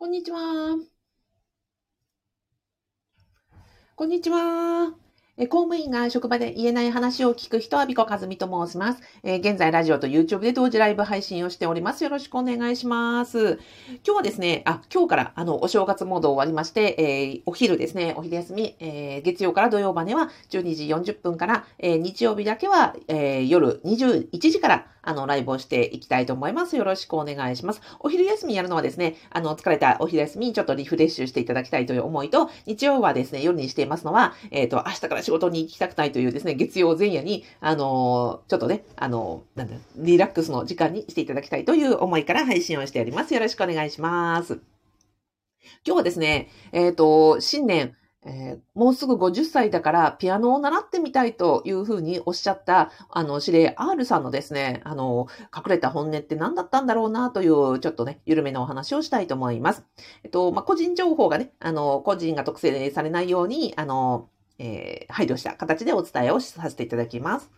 こんにちは。こんにちは。公務員が職場で言えない話を聞く人は、ビコカズミと申します。え現在、ラジオと YouTube で同時ライブ配信をしております。よろしくお願いします。今日はですね、あ、今日から、あの、お正月モード終わりまして、えーお昼ですね、お昼休み、えー月曜から土曜までは12時40分から、えー日曜日だけは、えー夜21時から、あの、ライブをしていきたいと思います。よろしくお願いします。お昼休みやるのはですね、あの、疲れたお昼休みにちょっとリフレッシュしていただきたいという思いと、日曜はですね、夜にしていますのは、えっ、と、明日から仕事に行きたくないというですね、月曜前夜に、あのーちょっとね、あのーなんだ、リラックスの時間にしていただきたいという思いから配信をしております。よろしくお願いします。今日はですね、えっ、と、新年、えーもうすぐ50歳だからピアノを習ってみたいというふうにおっしゃった、あの、指令 R さんのですね、あの、隠れた本音って何だったんだろうなという、ちょっとね、緩めのお話をしたいと思います。えっと、まあ、個人情報がね、あの、個人が特定されないように、あの、えー配慮した形でお伝えをさせていただきます。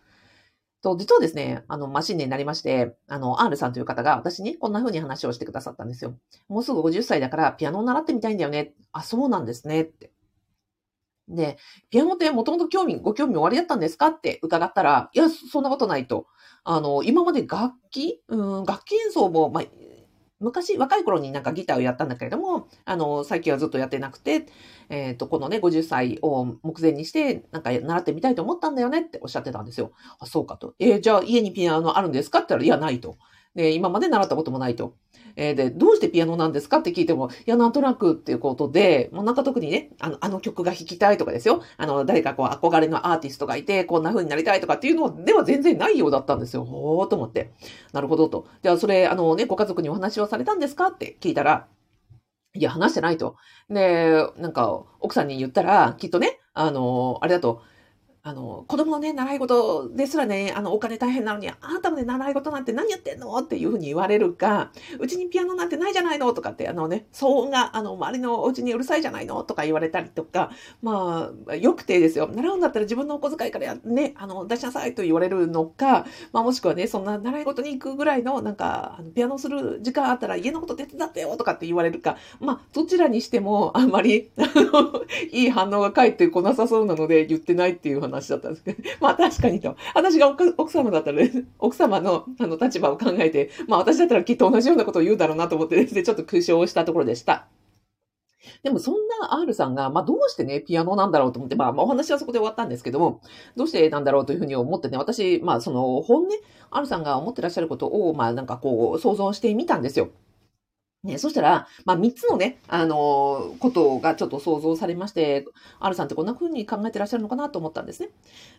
と、実はですね、あの、まあ、新年になりまして、あの、R さんという方が私にこんな風に話をしてくださったんですよ。もうすぐ50歳だからピアノを習ってみたいんだよね。あ、そうなんですね。って。で、ピアノってもともと興味、ご興味おありだったんですか？って伺ったら、いや、そんなことないと。あの、今まで楽器うん、楽器演奏も、まあ、昔、若い頃になんかギターをやったんだけれども、あの、最近はずっとやってなくて、えっ、と、このね、50歳を目前にして、なんか習ってみたいと思ったんだよねっておっしゃってたんですよ。あ、そうかと。えーじゃあ家にピアノあるんですかって言ったら、いや、ないと。で、今まで習ったこともないと。えーで、どうしてピアノなんですかって聞いても、いや、なんとなくっていうことで、もうなんか特にね、あの、あの曲が弾きたいとかですよ。あの、誰かこう憧れのアーティストがいて、こんな風になりたいとかっていうのでは全然ないようだったんですよ。ほーと思って。なるほどと。じゃあ、それ、あのね、ご家族にお話をされたんですかって聞いたら、いや、話してないと。で、なんか、奥さんに言ったら、きっとね、あの、あれだと、あの、子供のね、習い事ですらね、あの、お金大変なのに、あなたもね、習い事なんて何やってんの？っていうふうに言われるか、うちにピアノなんてないじゃないの？とかって、あのね、騒音が、あの、周りのお家にうるさいじゃないの？とか言われたりとか、まあ、よくてですよ。習うんだったら自分のお小遣いからね、あの、出しなさいと言われるのか、まあ、もしくはね、そんな習い事に行くぐらいの、なんか、あのピアノする時間あったら家のこと手伝ってよとかって言われるか、まあ、どちらにしても、あんまり、いい反応が返ってこなさそうなので言ってないっていう話だったんですけど、まあ確かにと。私が奥様だったらね、奥様のあの立場を考えて、まあ私だったらきっと同じようなことを言うだろうなと思って ですね、ちょっと空笑をしたところでした。でもそんな R さんが、まあどうしてね、ピアノなんだろうと思って、まあ、まあお話はそこで終わったんですけども、どうしてなんだろうというふうに思ってね、私、まあその本音、R さんが思ってらっしゃることを、まあなんかこう想像してみたんですよ。ね、そしたら、まあ、三つのね、あのーことがちょっと想像されまして、アルさんってこんな風に考えてらっしゃるのかなと思ったんですね。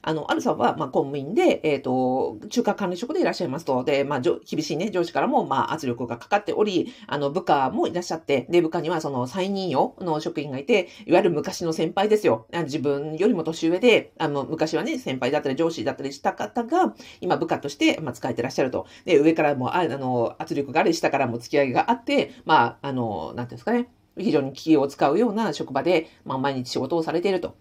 あの、アルさんは、まあ、公務員で、えっ、と、中華管理職でいらっしゃいますと。で、まあ、厳しいね、上司からも、まあ、圧力がかかっており、あの、部下もいらっしゃって、で、部下には、その、再任用の職員がいて、いわゆる昔の先輩ですよ。自分よりも年上で、あの、昔はね、先輩だったり上司だったりした方が、今部下として、まあ、使えてらっしゃると。で、上からも、ああの、圧力があり、下からも付き合いがあって、まあ、あの、なんていうんですかね。非常に気を使うような職場で、まあ、毎日仕事をされていると。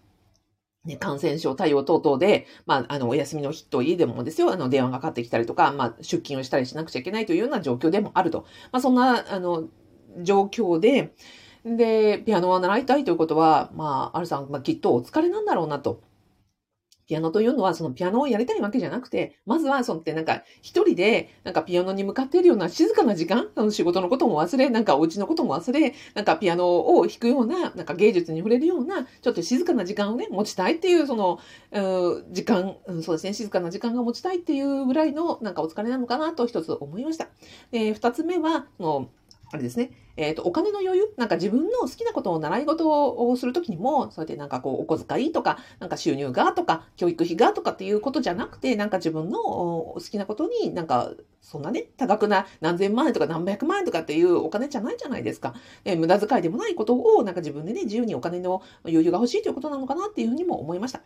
ね、感染症対応等々で、まあ、あの、お休みの日といえでもですよ、あの、電話がかかってきたりとか、まあ、出勤をしたりしなくちゃいけないというような状況でもあると。まあ、そんな、あの、状況で、で、ピアノは習いたいということは、まあ、アルさん、まあ、きっとお疲れなんだろうなと。ピアノというのは、そのピアノをやりたいわけじゃなくて、まずは、そのってなんか、一人で、なんかピアノに向かっているような静かな時間、あの仕事のことも忘れ、なんかお家のことも忘れ、なんかピアノを弾くような、なんか芸術に触れるような、ちょっと静かな時間をね、持ちたいっていう、その、う時間、そうですね、静かな時間が持ちたいっていうぐらいの、なんかお疲れなのかなと一つ思いました。で、二つ目は、その、あれですね。えっ、と、お金の余裕？なんか自分の好きなことを習い事をするときにも、そうやってなんかこう、お小遣いとか、なんか収入がとか、教育費がとかっていうことじゃなくて、なんか自分の好きなことになんか、そんなね、多額な何千万円とか何百万円とかっていうお金じゃないじゃないですか。えー無駄遣いでもないことを、なんか自分でね、自由にお金の余裕が欲しいということなのかなっていうふうにも思いました。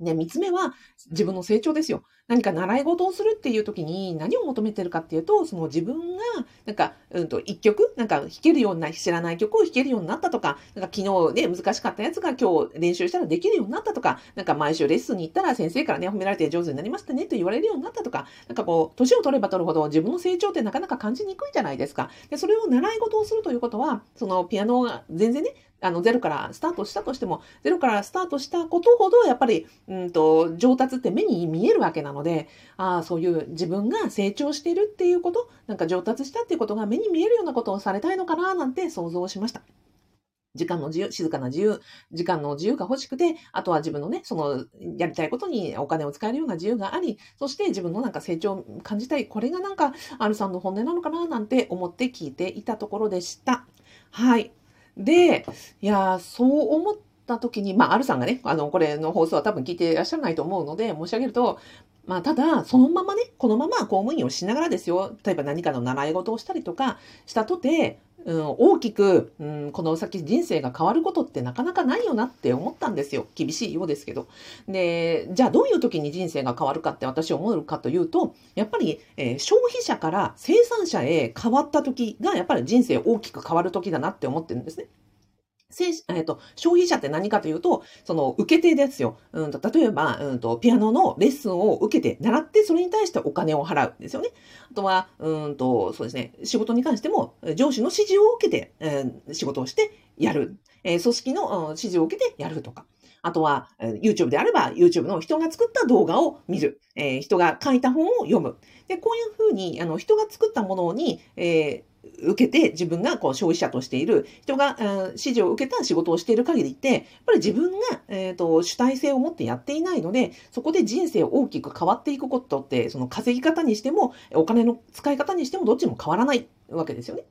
で、三つ目は自分の成長ですよ。何か習い事をするっていう時に何を求めてるかっていうと、その自分が、なんか、うんと、一曲、なんか弾けるような、知らない曲を弾けるようになったとか、なんか昨日ね、難しかったやつが今日練習したらできるようになったとか、なんか毎週レッスンに行ったら先生からね、褒められて上手になりましたねと言われるようになったとか、なんかこう、年を取れば取るほど自分の成長ってなかなか感じにくいじゃないですか。で、それを習い事をするということは、そのピアノが全然ね、あの、ゼロからスタートしたとしても、ゼロからスタートしたことほど、やっぱり、うんと、上達って目に見えるわけなので、ああ、そういう自分が成長しているっていうこと、なんか上達したっていうことが目に見えるようなことをされたいのかな、なんて想像しました。時間の自由、静かな自由、時間の自由が欲しくて、あとは自分のね、その、やりたいことにお金を使えるような自由があり、そして自分のなんか成長を感じたい、これがなんか、R さんの本音なのかな、なんて思って聞いていたところでした。はい。で、いや、そう思った時に、まあ、あるさんがね、あの、これの放送は多分聞いていらっしゃらないと思うので、申し上げると、まあ、ただ、そのままね、このまま公務員をしながらですよ、例えば何かの習い事をしたりとかしたとて、うん、大きく、うん、この先人生が変わることってなかなかないよなって思ったんですよ。厳しいようですけど。で、じゃあどういう時に人生が変わるかって私思うかというと、やっぱり、えー、消費者から生産者へ変わった時がやっぱり人生大きく変わる時だなって思ってるんですね。えっと、消費者って何かというと、その受け手ですよ。うんと、例えば、うんと、ピアノのレッスンを受けて、習って、それに対してお金を払うんですよね。あとは、うんと、そうですね、仕事に関しても、上司の指示を受けて、えー、仕事をしてやる。えー、組織の、うん、指示を受けてやるとか。あとは、YouTube であれば、YouTube の人が作った動画を見る。えー、人が書いた本を読む。で、こういうふうに、あの、人が作ったものに、え受けて自分がこう消費者としている人が、指示を受けた仕事をしている限りって、やっぱり自分が、えーと、主体性を持ってやっていないので、そこで人生を大きく変わっていくことって、その稼ぎ方にしても、お金の使い方にしてもどっちも変わらないわけですよね。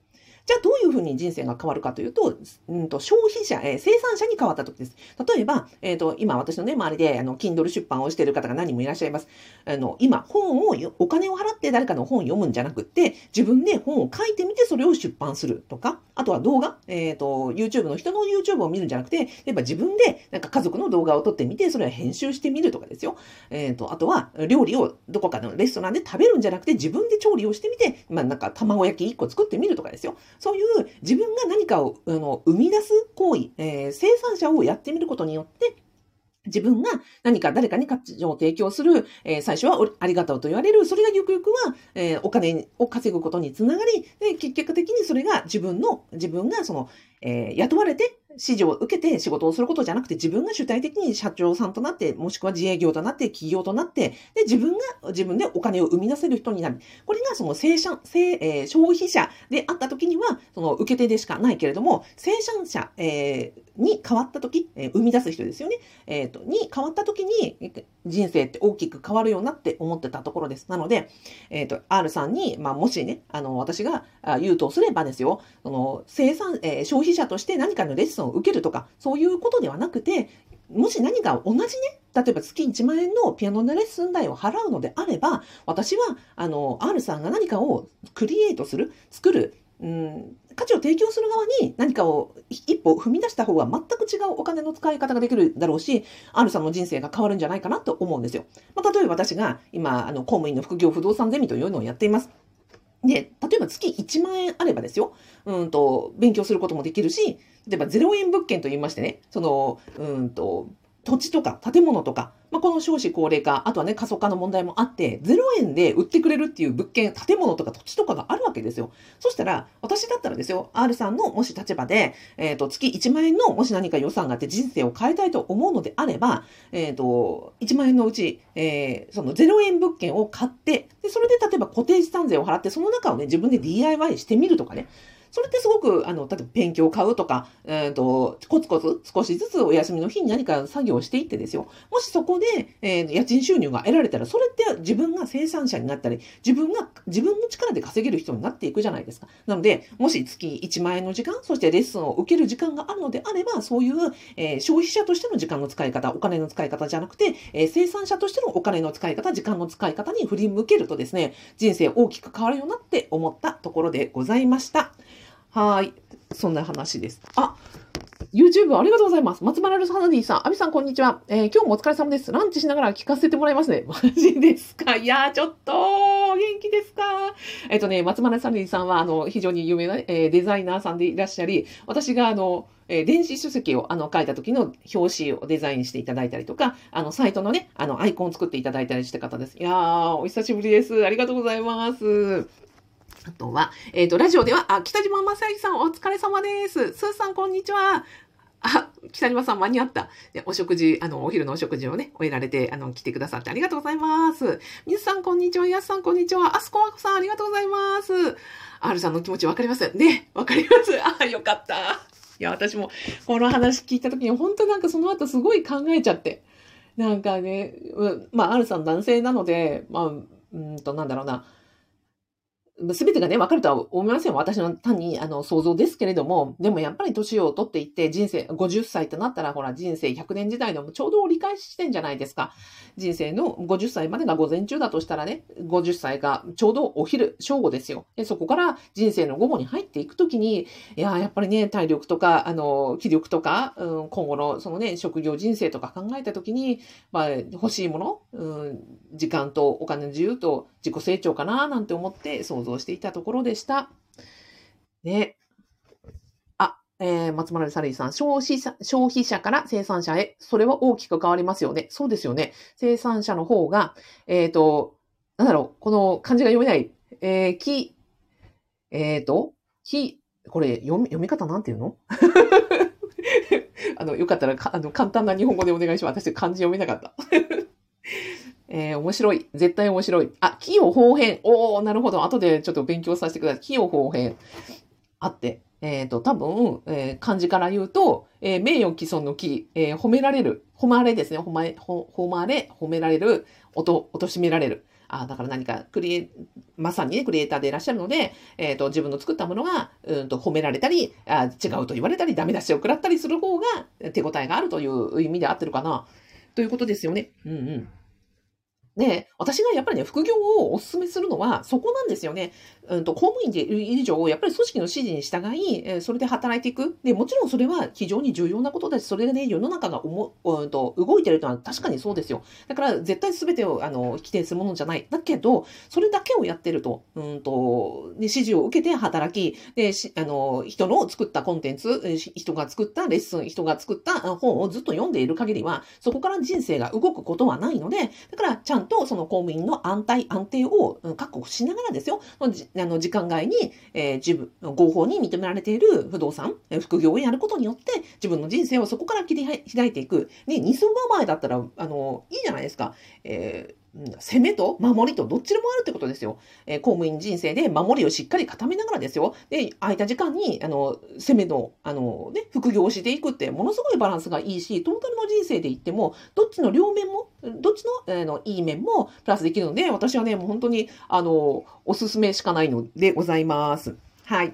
じゃあどういうふうに人生が変わるかというと、うんと消費者、えー、生産者に変わった時です。例えば、えっ、ー、と、今私のね、周りで、あの、Kindle 出版をしている方が何人もいらっしゃいます。あの、今、本を、お金を払って誰かの本を読むんじゃなくって、自分で本を書いてみてそれを出版するとか、あとは動画、えっ、ー、と、YouTube の人の YouTube を見るんじゃなくて、例えば自分で、なんか家族の動画を撮ってみて、それを編集してみるとかですよ。えっ、と、あとは、料理をどこかのレストランで食べるんじゃなくて、自分で調理をしてみて、まあ、なんか卵焼き1個作ってみるとかですよ。そういう自分が何かをあの生み出す行為、えー、生産者をやってみることによって、自分が何か誰かに価値を提供する、えー、最初はありがとうと言われる、それがゆくゆくは、えー、お金を稼ぐことにつながり、で、結局的にそれが自分の、自分がその、えー、雇われて指示を受けて仕事をすることじゃなくて、自分が主体的に社長さんとなって、もしくは自営業となって、企業となって、で、自分が、自分でお金を生み出せる人になる。これがその生産、生、えー、消費者であった時には、その受け手でしかないけれども、生産者、えー、に変わった時、えー、生み出す人ですよね。えっ、ー、と、に変わった時に、人生って大きく変わるようなって思ってたところです。なので、えっ、ー、と、R さんに、まあ、もしね、あの、私が言うとすればですよ、その、生産、えー、消費者として何かのレッスンを受けるとか、そういうことではなくて、もし何か同じね、例えば月1万円のピアノのレッスン代を払うのであれば、私は、あの、R さんが何かをクリエイトする、作る、うん、価値を提供する側に何かを一歩踏み出した方が全く違うお金の使い方ができるだろうし、R さんの人生が変わるんじゃないかなと思うんですよ。まあ、例えば私が今、あの、公務員の副業不動産ゼミというのをやっています。で、例えば月1万円あればですよ、うんと、勉強することもできるし、例えば0円物件と言いましてね、その、うんと、土地とか建物とか、まあ、この少子高齢化、あとはね、過疎化の問題もあって、0円で売ってくれるっていう物件、建物とか土地とかがあるわけですよ。そしたら、私だったらですよ、R さんのもし立場で、えっ、ー、と、月1万円のもし何か予算があって人生を変えたいと思うのであれば、えっ、ー、と、1万円のうち、えー、その0円物件を買って、で、それで例えば固定資産税を払って、その中をね、自分で DIY してみるとかね、それってすごく、あの、例えば勉強を買うとか、えっ、ー、と、コツコツ少しずつお休みの日に何か作業をしていってですよ。もしそこで、えー、家賃収入が得られたら、それって自分が生産者になったり、自分が、自分の力で稼げる人になっていくじゃないですか。なので、もし月1万円の時間、そしてレッスンを受ける時間があるのであれば、そういう、えー、消費者としての時間の使い方、お金の使い方じゃなくて、えー、生産者としてのお金の使い方、時間の使い方に振り向けるとですね、人生大きく変わるよなって思ったところでございました。はい。そんな話です。あ、YouTube ありがとうございます。松原ルサナディさん、アビさんこんにちは。えー、今日もお疲れ様です。ランチしながら聞かせてもらいますね。マジですか？いやー、ちょっと、元気ですか？えっ、とね、松原ルサナディさんは、あの、非常に有名な、えー、デザイナーさんでいらっしゃり、私があの、えー、電子書籍をあの書いた時の表紙をデザインしていただいたりとか、あの、サイトのね、あの、アイコンを作っていただいたりした方です。いやー、お久しぶりです。ありがとうございます。あとは、えっ、ー、と、ラジオでは、あ、北島正幸さんお疲れ様です。スーさんこんにちは。あ、北島さん間に合った。お食事、あの、お昼のお食事をね、終えられて、あの、来てくださってありがとうございます。みずさんこんにちは。やすさんこんにちは。あすこわこさんありがとうございます。R さんの気持ちわかりますね。わかります。あ、よかった。いや、私も、この話聞いた時に、本当なんかその後すごい考えちゃって。なんかね、まあ、R さん男性なので、まあ、うんと、なんだろうな。すべてがね、わかるとは思いません。私の単に、あの、想像ですけれども、でもやっぱり年を取っていって人生、50歳となったら、ほら、人生100年時代のちょうど折り返し地点じゃないですか。人生の50歳までが午前中だとしたらね、50歳がちょうどお昼、正午ですよ。で、そこから人生の午後に入っていくときに、いや、やっぱりね、体力とか、あの、気力とか、うん、今後のそのね、職業人生とか考えたときに、まあ、欲しいもの、うん、時間とお金の自由と自己成長かな、なんて思って想像像していたところでした。ね。あ、えー、松丸サリーさん、消費者、消費者から生産者へ、それは大きく変わりますよね。そうですよね。生産者の方が、えっ、ー、と、なんだろう、この漢字が読めない、えー、き、えっ、ー、と、き、これ読み、読み方なんていうの？あの、よかったらあの、簡単な日本語でお願いします。私漢字読めなかった。えー、面白い。絶対面白い。あ、器用方変。おー、なるほど。後でちょっと勉強させてください。器用方変。あって。えっ、ー、と、多分、えー、漢字から言うと、えー、名誉毀損の木、えー、褒められる。誉れですね。褒め、褒れ、褒められる。音、貶としめられる。あだから何かクリエ、まさにね、クリエイターでいらっしゃるので、えっ、ー、と、自分の作ったものが、うんと褒められたりあ、違うと言われたり、ダメ出しを食らったりする方が手応えがあるという意味で合ってるかな。ということですよね。うんうん。で、私がやっぱりね、副業をお勧めするのは、そこなんですよね。うんと、公務員でいる以上、やっぱり組織の指示に従い、えそれで働いていく。で、もちろんそれは非常に重要なことだし、それがね、世の中が思うんと動いてるというのは確かにそうですよ。だから、絶対全てをあの否定するものじゃない。だけど、それだけをやってると、うんと、ね、指示を受けて働き、で、しあの、人の作ったコンテンツ、人が作ったレッスン、人が作った本をずっと読んでいる限りは、そこから人生が動くことはないので、だから、ちゃんとその公務員の安泰、安定を確保しながらですよ、あの時間外に、えー、自分、合法に認められている不動産、副業をやることによって、自分の人生をそこから切り開いていく。ね、二層構えだったら、あの、いいじゃないですか。えー攻めと守りとどっちでもあるってことですよ。え、公務員人生で守りをしっかり固めながらですよ。で、空いた時間に、あの、攻めの、あの、ね、副業をしていくって、ものすごいバランスがいいし、トータルの人生で言っても、どっちの両面も、どっちの、あの、いい面もプラスできるので、私はね、もう本当に、あの、おすすめしかないのでございます。はい。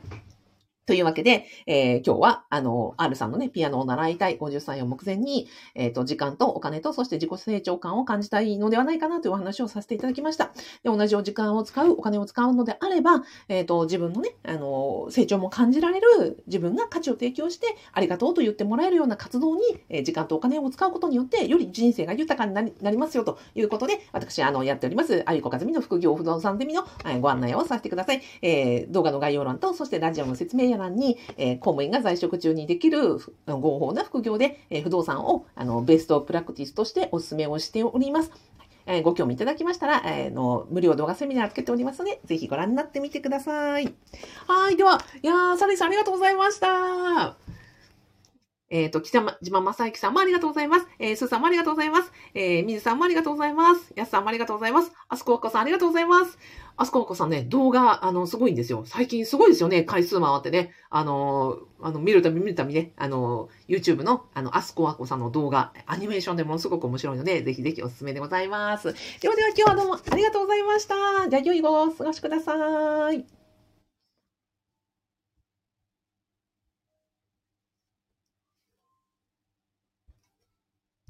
というわけで、えー、今日は、あの、R さんのね、ピアノを習いたい50歳を目前に、えっ、ー、と、時間とお金と、そして自己成長感を感じたいのではないかなというお話をさせていただきました。で、同じお時間を使う、お金を使うのであれば、えっ、ー、と、自分のね、あの、成長も感じられる、自分が価値を提供して、ありがとうと言ってもらえるような活動に、えー、時間とお金を使うことによって、より人生が豊かになりなりますよということで、私、あの、やっております、あゆこかずみの副業不動産ゼミの、えご案内をさせてください。え動画の概要欄と、そしてラジオの説明欄に、え公務員が在職中にできる合法な副業で、え不動産をあのベストプラクティスとしてお勧めをしております。えご興味いただきましたら、えー、の無料動画セミナーつけておりますので、ぜひご覧になってみてください。はい。では、いやー、サリーさんありがとうございました。えっ、ー、と、北島正幸さんもありがとうございます。えー、スーさんもありがとうございます。えー、水さんもありがとうございます。やすさんもありがとうございます。あすこわこさんありがとうございます。あすこわこさんね、動画、あの、すごいんですよ。最近すごいですよね。回数回ってね。あのあの、見るたび見るたびね、あの YouTube の、あの、あすこわこさんの動画、アニメーションでものすごく面白いので、ぜひぜひおすすめでございます。ではでは今日はどうもありがとうございました。じゃあ、良いご過ごしください。